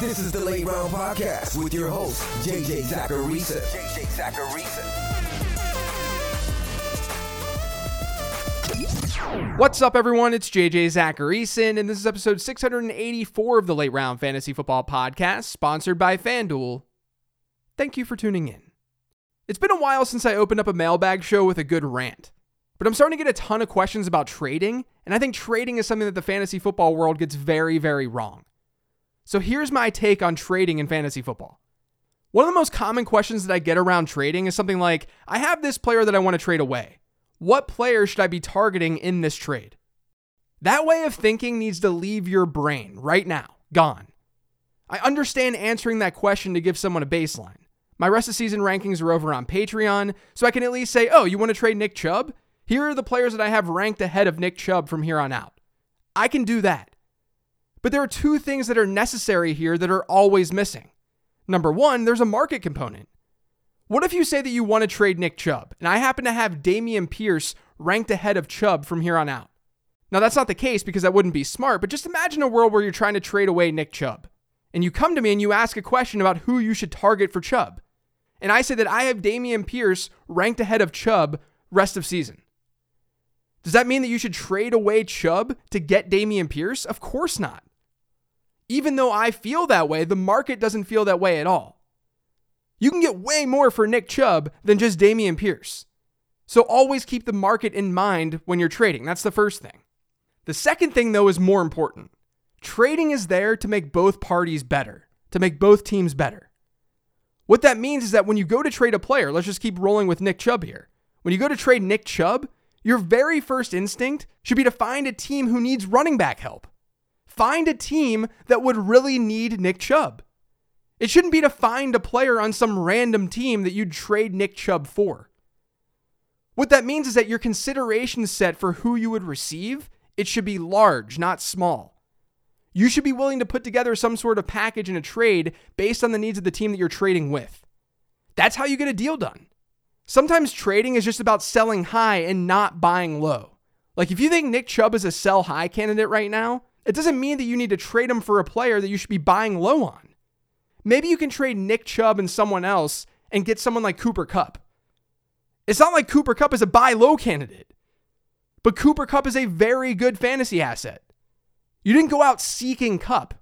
This is the Late Round Podcast with your host, JJ Zachariason. JJ Zachariason. What's up, everyone? It's JJ Zachariason, and this is episode 684 of the Late Round Fantasy Football Podcast, sponsored by FanDuel. Thank you for tuning in. It's been a while since I opened up a mailbag show with a good rant, but I'm starting to get a ton of questions about trading, and I think trading is something that the fantasy football world gets very, very wrong. So here's my take on trading in fantasy football. One of the most common questions that I get around trading is something like I have this player that I want to trade away. What player should I be targeting in this trade? That way of thinking needs to leave your brain right now, gone. I understand answering that question to give someone a baseline. My rest of season rankings are over on Patreon, so I can at least say, oh, you want to trade Nick Chubb? Here are the players that I have ranked ahead of Nick Chubb from here on out. I can do that. But there are two things that are necessary here that are always missing. Number one, there's a market component. What if you say that you want to trade Nick Chubb, and I happen to have Dameon Pierce ranked ahead of Chubb from here on out? Now, that's not the case because that wouldn't be smart, but just imagine a world where you're trying to trade away Nick Chubb. And you come to me and you ask a question about who you should target for Chubb. And I say that I have Dameon Pierce ranked ahead of Chubb rest of season. Does that mean that you should trade away Chubb to get Dameon Pierce? Of course not. Even though I feel that way, the market doesn't feel that way at all. You can get way more for Nick Chubb than just Dameon Pierce. So always keep the market in mind when you're trading. That's the first thing. The second thing, though, is more important. Trading is there to make both parties better, to make both teams better. What that means is that when you go to trade a player, let's just keep rolling with Nick Chubb here. When you go to trade Nick Chubb, your very first instinct should be to find a team who needs running back help. Find a team that would really need Nick Chubb. It shouldn't be to find a player on some random team that you'd trade Nick Chubb for. What that means is that your consideration set for who you would receive, it should be large, not small. You should be willing to put together some sort of package in a trade based on the needs of the team that you're trading with. That's how you get a deal done. Sometimes trading is just about selling high and not buying low. Like if you think Nick Chubb is a sell high candidate right now, it doesn't mean that you need to trade him for a player that you should be buying low on. Maybe you can trade Nick Chubb and someone else and get someone like Cooper Kupp. It's not like Cooper Kupp is a buy low candidate, but Cooper Kupp is a very good fantasy asset. You didn't go out seeking Kupp,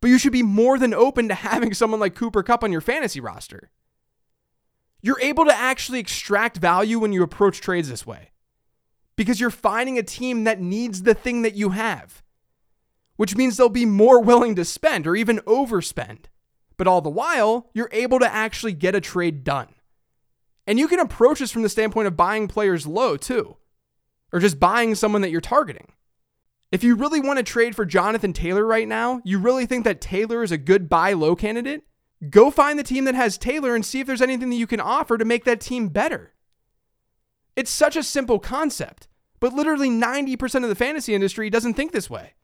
but you should be more than open to having someone like Cooper Kupp on your fantasy roster. You're able to actually extract value when you approach trades this way because you're finding a team that needs the thing that you have which means they'll be more willing to spend or even overspend. But all the while, you're able to actually get a trade done. And you can approach this from the standpoint of buying players low too, or just buying someone that you're targeting. If you really want to trade for Jonathan Taylor right now, you really think that Taylor is a good buy low candidate, go find the team that has Taylor and see if there's anything that you can offer to make that team better. It's such a simple concept, but literally 90% of the fantasy industry doesn't think this way.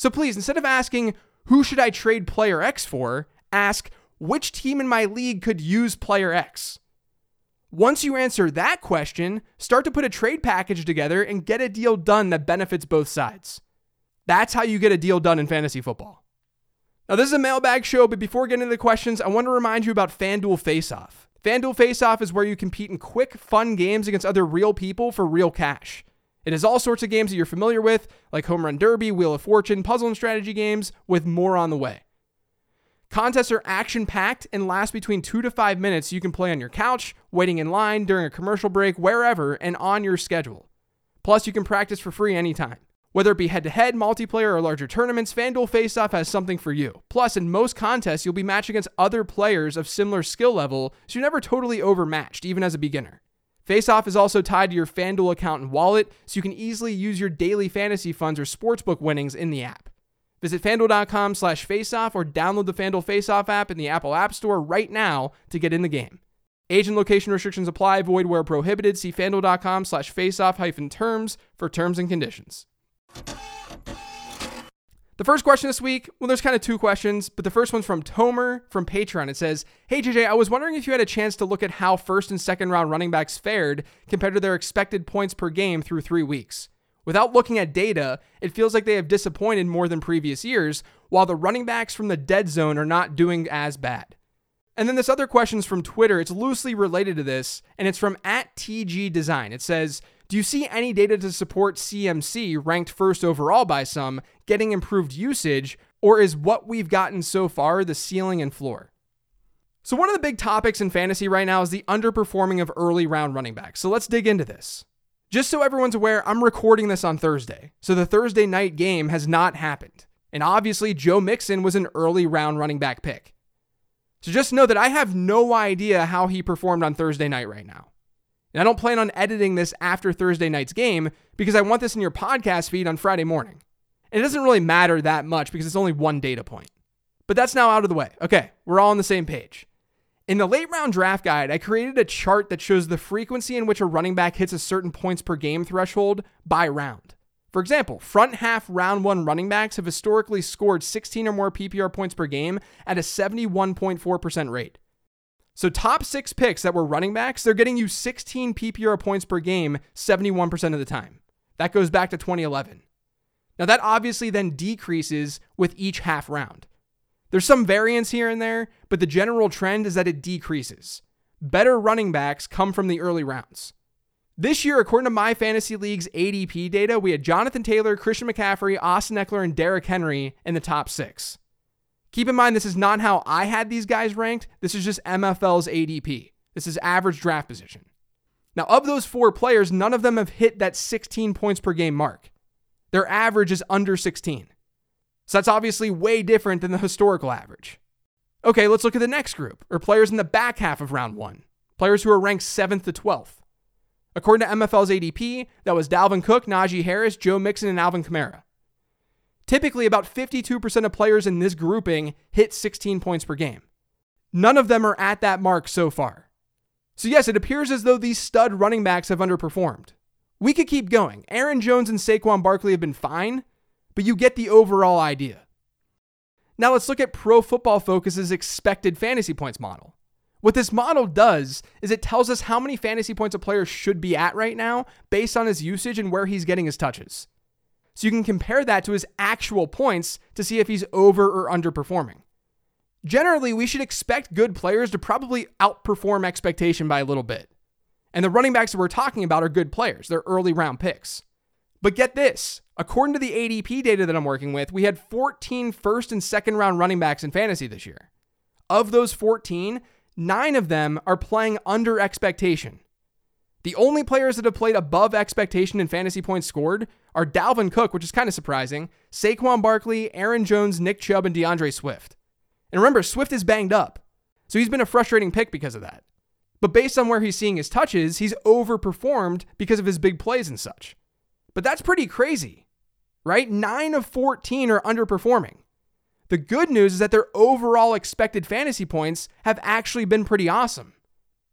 So please, instead of asking, who should I trade player X for, ask, which team in my league could use player X? Once you answer that question, start to put a trade package together and get a deal done that benefits both sides. That's how you get a deal done in fantasy football. Now, this is a mailbag show, but before getting into the questions, I want to remind you about FanDuel Faceoff. FanDuel Faceoff is where you compete in quick, fun games against other real people for real cash. It has all sorts of games that you're familiar with, like Home Run Derby, Wheel of Fortune, puzzle and strategy games, with more on the way. Contests are action packed and last between two to five minutes. You can play on your couch, waiting in line, during a commercial break, wherever, and on your schedule. Plus, you can practice for free anytime. Whether it be head to head, multiplayer, or larger tournaments, FanDuel Faceoff has something for you. Plus, in most contests, you'll be matched against other players of similar skill level, so you're never totally overmatched, even as a beginner. Faceoff is also tied to your FanDuel account and wallet, so you can easily use your daily fantasy funds or sportsbook winnings in the app. Visit fanduel.com slash faceoff or download the FanDuel Faceoff app in the Apple App Store right now to get in the game. Age and location restrictions apply, void where prohibited. See fanduel.com slash faceoff hyphen terms for terms and conditions. The first question this week, well, there's kind of two questions, but the first one's from Tomer from Patreon. It says, Hey JJ, I was wondering if you had a chance to look at how first and second round running backs fared compared to their expected points per game through three weeks. Without looking at data, it feels like they have disappointed more than previous years, while the running backs from the dead zone are not doing as bad. And then this other question's from Twitter. It's loosely related to this, and it's from at TG Design. It says, Do you see any data to support CMC, ranked first overall by some, getting improved usage, or is what we've gotten so far the ceiling and floor? So, one of the big topics in fantasy right now is the underperforming of early round running backs. So, let's dig into this. Just so everyone's aware, I'm recording this on Thursday. So, the Thursday night game has not happened. And obviously, Joe Mixon was an early round running back pick. So, just know that I have no idea how he performed on Thursday night right now. And I don't plan on editing this after Thursday night's game because I want this in your podcast feed on Friday morning. And it doesn't really matter that much because it's only one data point. But that's now out of the way. Okay, we're all on the same page. In the late round draft guide, I created a chart that shows the frequency in which a running back hits a certain points per game threshold by round. For example, front half round one running backs have historically scored 16 or more PPR points per game at a 71.4% rate. So, top six picks that were running backs, they're getting you 16 PPR points per game 71% of the time. That goes back to 2011. Now, that obviously then decreases with each half round. There's some variance here and there, but the general trend is that it decreases. Better running backs come from the early rounds. This year, according to my fantasy league's ADP data, we had Jonathan Taylor, Christian McCaffrey, Austin Ekeler, and Derrick Henry in the top six. Keep in mind, this is not how I had these guys ranked. This is just MFL's ADP. This is average draft position. Now, of those four players, none of them have hit that 16 points per game mark. Their average is under 16. So that's obviously way different than the historical average. Okay, let's look at the next group, or players in the back half of round one, players who are ranked 7th to 12th. According to MFL's ADP, that was Dalvin Cook, Najee Harris, Joe Mixon, and Alvin Kamara. Typically, about 52% of players in this grouping hit 16 points per game. None of them are at that mark so far. So, yes, it appears as though these stud running backs have underperformed. We could keep going. Aaron Jones and Saquon Barkley have been fine, but you get the overall idea. Now let's look at Pro Football Focus's expected fantasy points model. What this model does is it tells us how many fantasy points a player should be at right now based on his usage and where he's getting his touches. So you can compare that to his actual points to see if he's over or underperforming. Generally, we should expect good players to probably outperform expectation by a little bit. And the running backs that we're talking about are good players, they're early round picks. But get this according to the ADP data that I'm working with, we had 14 first and second round running backs in fantasy this year. Of those 14, nine of them are playing under expectation. The only players that have played above expectation in fantasy points scored are Dalvin Cook, which is kind of surprising, Saquon Barkley, Aaron Jones, Nick Chubb, and D'Andre Swift. And remember, Swift is banged up, so he's been a frustrating pick because of that. But based on where he's seeing his touches, he's overperformed because of his big plays and such. But that's pretty crazy, right? Nine of 14 are underperforming. The good news is that their overall expected fantasy points have actually been pretty awesome.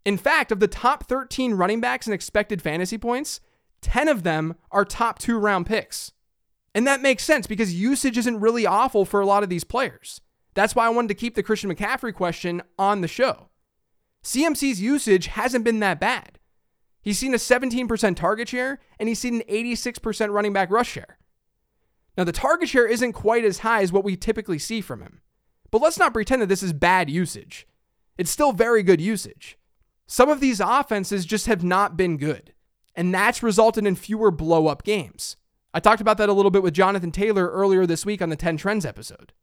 In fact, of the top 13 running backs in expected fantasy points, 10 of them are top two round picks. And that makes sense because usage isn't really awful for a lot of these players. That's why I wanted to keep the Christian McCaffrey question on the show. CMC's usage hasn't been that bad. He's seen a 17% target share and he's seen an 86% running back rush share. Now, the target share isn't quite as high as what we typically see from him. But let's not pretend that this is bad usage. It's still very good usage. Some of these offenses just have not been good, and that's resulted in fewer blow up games. I talked about that a little bit with Jonathan Taylor earlier this week on the 10 Trends episode.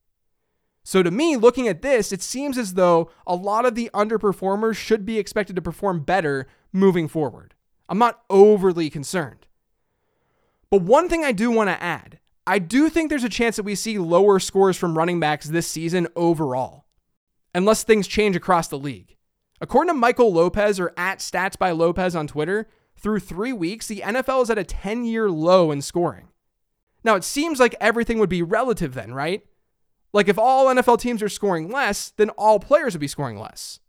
So, to me, looking at this, it seems as though a lot of the underperformers should be expected to perform better moving forward. I'm not overly concerned. But one thing I do want to add I do think there's a chance that we see lower scores from running backs this season overall, unless things change across the league. According to Michael Lopez or at Stats by Lopez on Twitter, through three weeks, the NFL is at a 10 year low in scoring. Now, it seems like everything would be relative then, right? Like if all NFL teams are scoring less, then all players would be scoring less.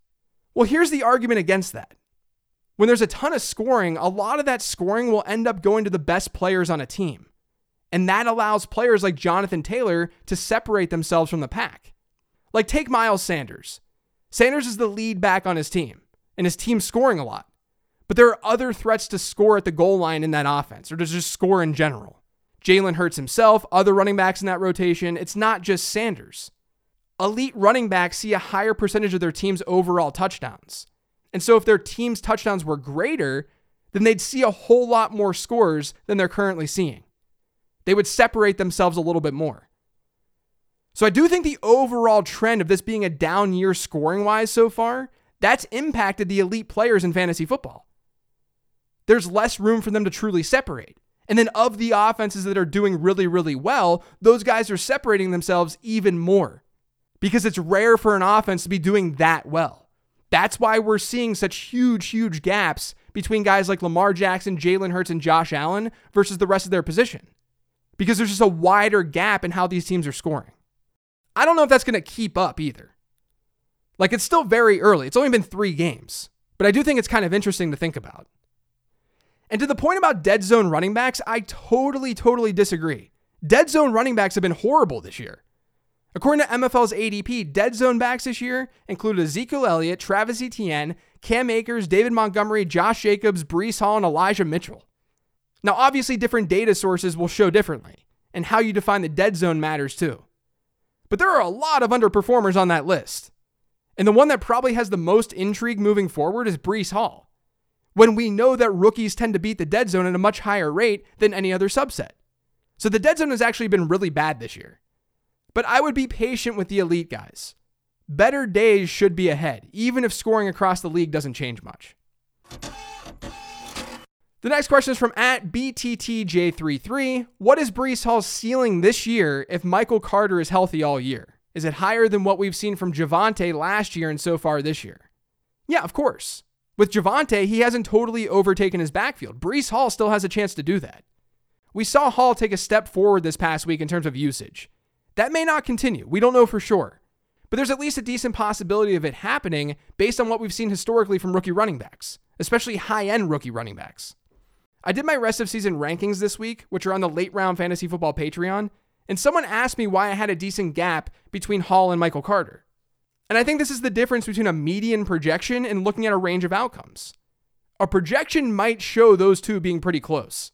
Well, here's the argument against that. When there's a ton of scoring, a lot of that scoring will end up going to the best players on a team. And that allows players like Jonathan Taylor to separate themselves from the pack. Like, take Miles Sanders. Sanders is the lead back on his team, and his team's scoring a lot. But there are other threats to score at the goal line in that offense or to just score in general. Jalen Hurts himself, other running backs in that rotation. It's not just Sanders. Elite running backs see a higher percentage of their team's overall touchdowns. And so if their team's touchdowns were greater, then they'd see a whole lot more scores than they're currently seeing. They would separate themselves a little bit more. So I do think the overall trend of this being a down year scoring wise so far, that's impacted the elite players in fantasy football. There's less room for them to truly separate. And then of the offenses that are doing really, really well, those guys are separating themselves even more because it's rare for an offense to be doing that well. That's why we're seeing such huge, huge gaps between guys like Lamar Jackson, Jalen Hurts, and Josh Allen versus the rest of their position because there's just a wider gap in how these teams are scoring. I don't know if that's going to keep up either. Like, it's still very early. It's only been three games, but I do think it's kind of interesting to think about. And to the point about dead zone running backs, I totally, totally disagree. Dead zone running backs have been horrible this year. According to MFL's ADP, dead zone backs this year included Ezekiel Elliott, Travis Etienne, Cam Akers, David Montgomery, Josh Jacobs, Breece Hall, and Elijah Mitchell. Now, obviously, different data sources will show differently, and how you define the dead zone matters too. But there are a lot of underperformers on that list. And the one that probably has the most intrigue moving forward is Breece Hall when we know that rookies tend to beat the dead zone at a much higher rate than any other subset. So the dead zone has actually been really bad this year. But I would be patient with the elite guys. Better days should be ahead, even if scoring across the league doesn't change much. The next question is from at BTTJ33. What is Breece Hall's ceiling this year if Michael Carter is healthy all year? Is it higher than what we've seen from Javonte last year and so far this year? Yeah, of course. With Javonte, he hasn't totally overtaken his backfield. Breece Hall still has a chance to do that. We saw Hall take a step forward this past week in terms of usage. That may not continue. We don't know for sure. But there's at least a decent possibility of it happening based on what we've seen historically from rookie running backs, especially high end rookie running backs. I did my rest of season rankings this week, which are on the late round fantasy football Patreon, and someone asked me why I had a decent gap between Hall and Michael Carter. And I think this is the difference between a median projection and looking at a range of outcomes. A projection might show those two being pretty close.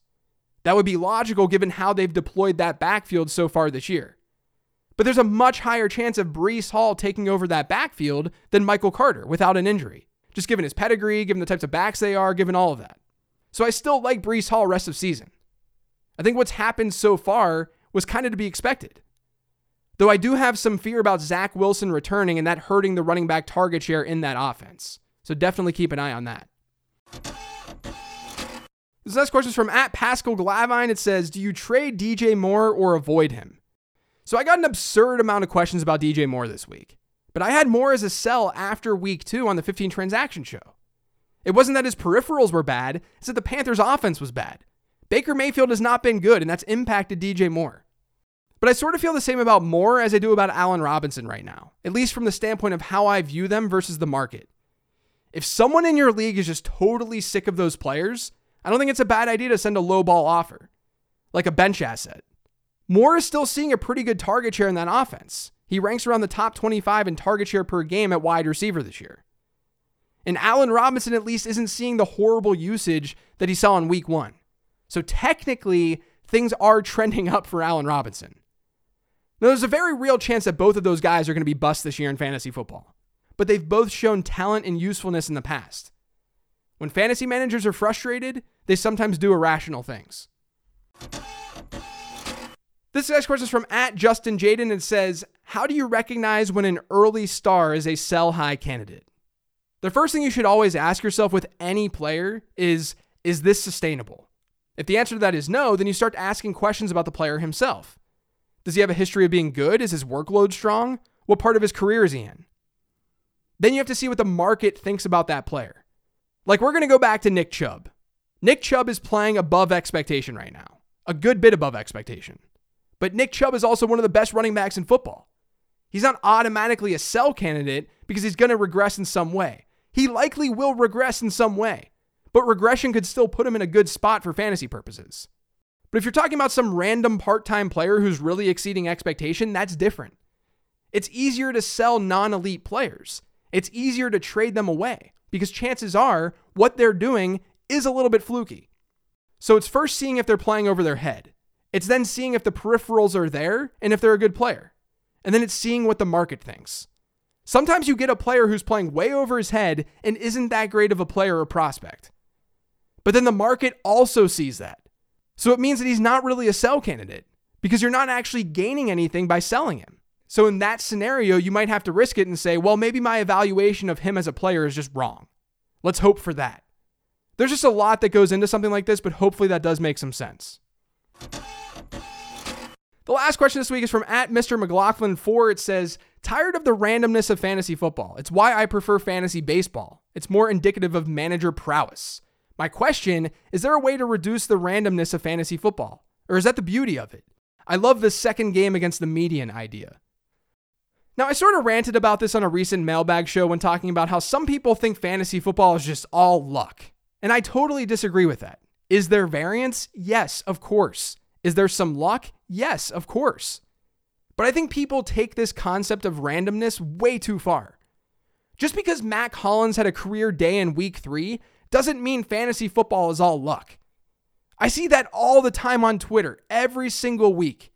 That would be logical given how they've deployed that backfield so far this year. But there's a much higher chance of Breece Hall taking over that backfield than Michael Carter without an injury, just given his pedigree, given the types of backs they are, given all of that. So I still like Breece Hall rest of season. I think what's happened so far was kind of to be expected. Though I do have some fear about Zach Wilson returning and that hurting the running back target share in that offense. So definitely keep an eye on that. This next question is from at Pascal Glavine. It says, Do you trade DJ Moore or avoid him? So I got an absurd amount of questions about DJ Moore this week. But I had Moore as a sell after week two on the 15 transaction show. It wasn't that his peripherals were bad, it's that the Panthers' offense was bad. Baker Mayfield has not been good, and that's impacted DJ Moore. But I sort of feel the same about Moore as I do about Allen Robinson right now, at least from the standpoint of how I view them versus the market. If someone in your league is just totally sick of those players, I don't think it's a bad idea to send a low ball offer, like a bench asset. Moore is still seeing a pretty good target share in that offense. He ranks around the top 25 in target share per game at wide receiver this year. And Allen Robinson at least isn't seeing the horrible usage that he saw in week one. So technically, things are trending up for Allen Robinson. Now, there's a very real chance that both of those guys are going to be bust this year in fantasy football, but they've both shown talent and usefulness in the past. When fantasy managers are frustrated, they sometimes do irrational things. This next question is from at Justin Jaden and says, How do you recognize when an early star is a sell high candidate? The first thing you should always ask yourself with any player is, Is this sustainable? If the answer to that is no, then you start asking questions about the player himself. Does he have a history of being good? Is his workload strong? What part of his career is he in? Then you have to see what the market thinks about that player. Like we're going to go back to Nick Chubb. Nick Chubb is playing above expectation right now, a good bit above expectation. But Nick Chubb is also one of the best running backs in football. He's not automatically a sell candidate because he's going to regress in some way. He likely will regress in some way, but regression could still put him in a good spot for fantasy purposes. But if you're talking about some random part time player who's really exceeding expectation, that's different. It's easier to sell non elite players, it's easier to trade them away. because chances are what they're doing is a little bit fluky. So it's first seeing if they're playing over their head. It's then seeing if the peripherals are there and if they're a good player. And then it's seeing what the market thinks. Sometimes you get a player who's playing way over his head and isn't that great of a player or prospect. But then the market also sees that. So it means that he's not really a sell candidate because you're not actually gaining anything by selling him. So in that scenario, you might have to risk it and say, well, maybe my evaluation of him as a player is just wrong. Let's hope for that. There's just a lot that goes into something like this, but hopefully that does make some sense. The last question this week is from at Mr. McLaughlin 4. It says, Tired of the randomness of fantasy football. It's why I prefer fantasy baseball. It's more indicative of manager prowess. My question is there a way to reduce the randomness of fantasy football? Or is that the beauty of it? I love the second game against the median idea. Now, I sort of ranted about this on a recent mailbag show when talking about how some people think fantasy football is just all luck. And I totally disagree with that. Is there variance? Yes, of course. Is there some luck? Yes, of course. But I think people take this concept of randomness way too far. Just because Mack Hollins had a career day in week three doesn't mean fantasy football is all luck. I see that all the time on Twitter, every single week.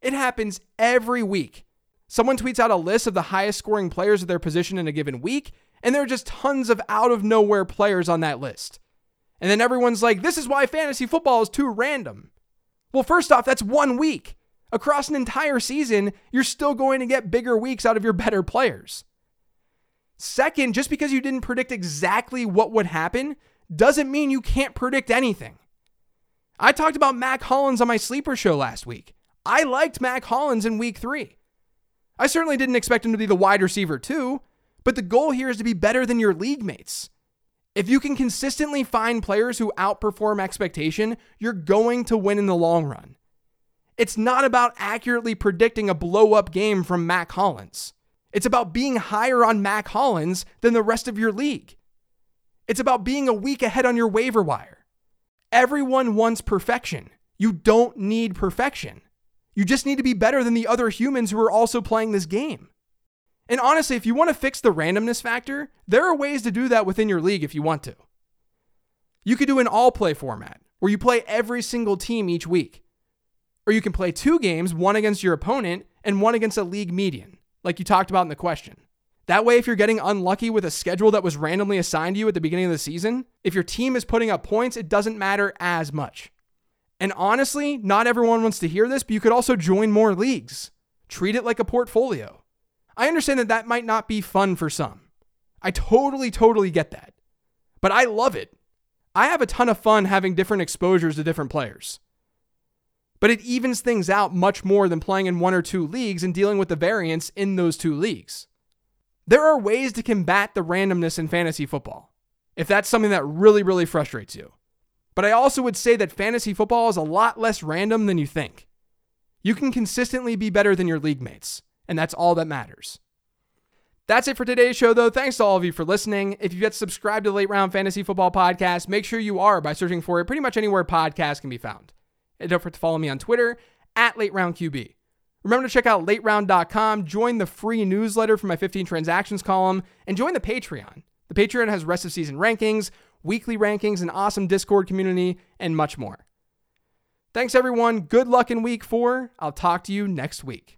It happens every week. Someone tweets out a list of the highest scoring players of their position in a given week, and there are just tons of out of nowhere players on that list. And then everyone's like, this is why fantasy football is too random. Well, first off, that's one week. Across an entire season, you're still going to get bigger weeks out of your better players. Second, just because you didn't predict exactly what would happen doesn't mean you can't predict anything. I talked about Mack Hollins on my sleeper show last week. I liked Mack Hollins in week three. I certainly didn't expect him to be the wide receiver, too, but the goal here is to be better than your league mates. If you can consistently find players who outperform expectation, you're going to win in the long run. It's not about accurately predicting a blow up game from Mack Hollins. It's about being higher on Mack Hollins than the rest of your league. It's about being a week ahead on your waiver wire. Everyone wants perfection. You don't need perfection. You just need to be better than the other humans who are also playing this game. And honestly, if you want to fix the randomness factor, there are ways to do that within your league if you want to. You could do an all play format where you play every single team each week. Or you can play two games, one against your opponent and one against a league median, like you talked about in the question. That way, if you're getting unlucky with a schedule that was randomly assigned to you at the beginning of the season, if your team is putting up points, it doesn't matter as much. And honestly, not everyone wants to hear this, but you could also join more leagues. Treat it like a portfolio. I understand that that might not be fun for some. I totally, totally get that. But I love it. I have a ton of fun having different exposures to different players. But it evens things out much more than playing in one or two leagues and dealing with the variance in those two leagues. There are ways to combat the randomness in fantasy football, if that's something that really, really frustrates you. But I also would say that fantasy football is a lot less random than you think. You can consistently be better than your league mates and that's all that matters. That's it for today's show, though. Thanks to all of you for listening. If you've yet subscribed to the Late Round Fantasy Football Podcast, make sure you are by searching for it pretty much anywhere podcasts can be found. And don't forget to follow me on Twitter at Late Round QB. Remember to check out lateround.com, join the free newsletter for my 15 transactions column, and join the Patreon. The Patreon has rest of season rankings, weekly rankings, an awesome Discord community, and much more. Thanks, everyone. Good luck in week four. I'll talk to you next week.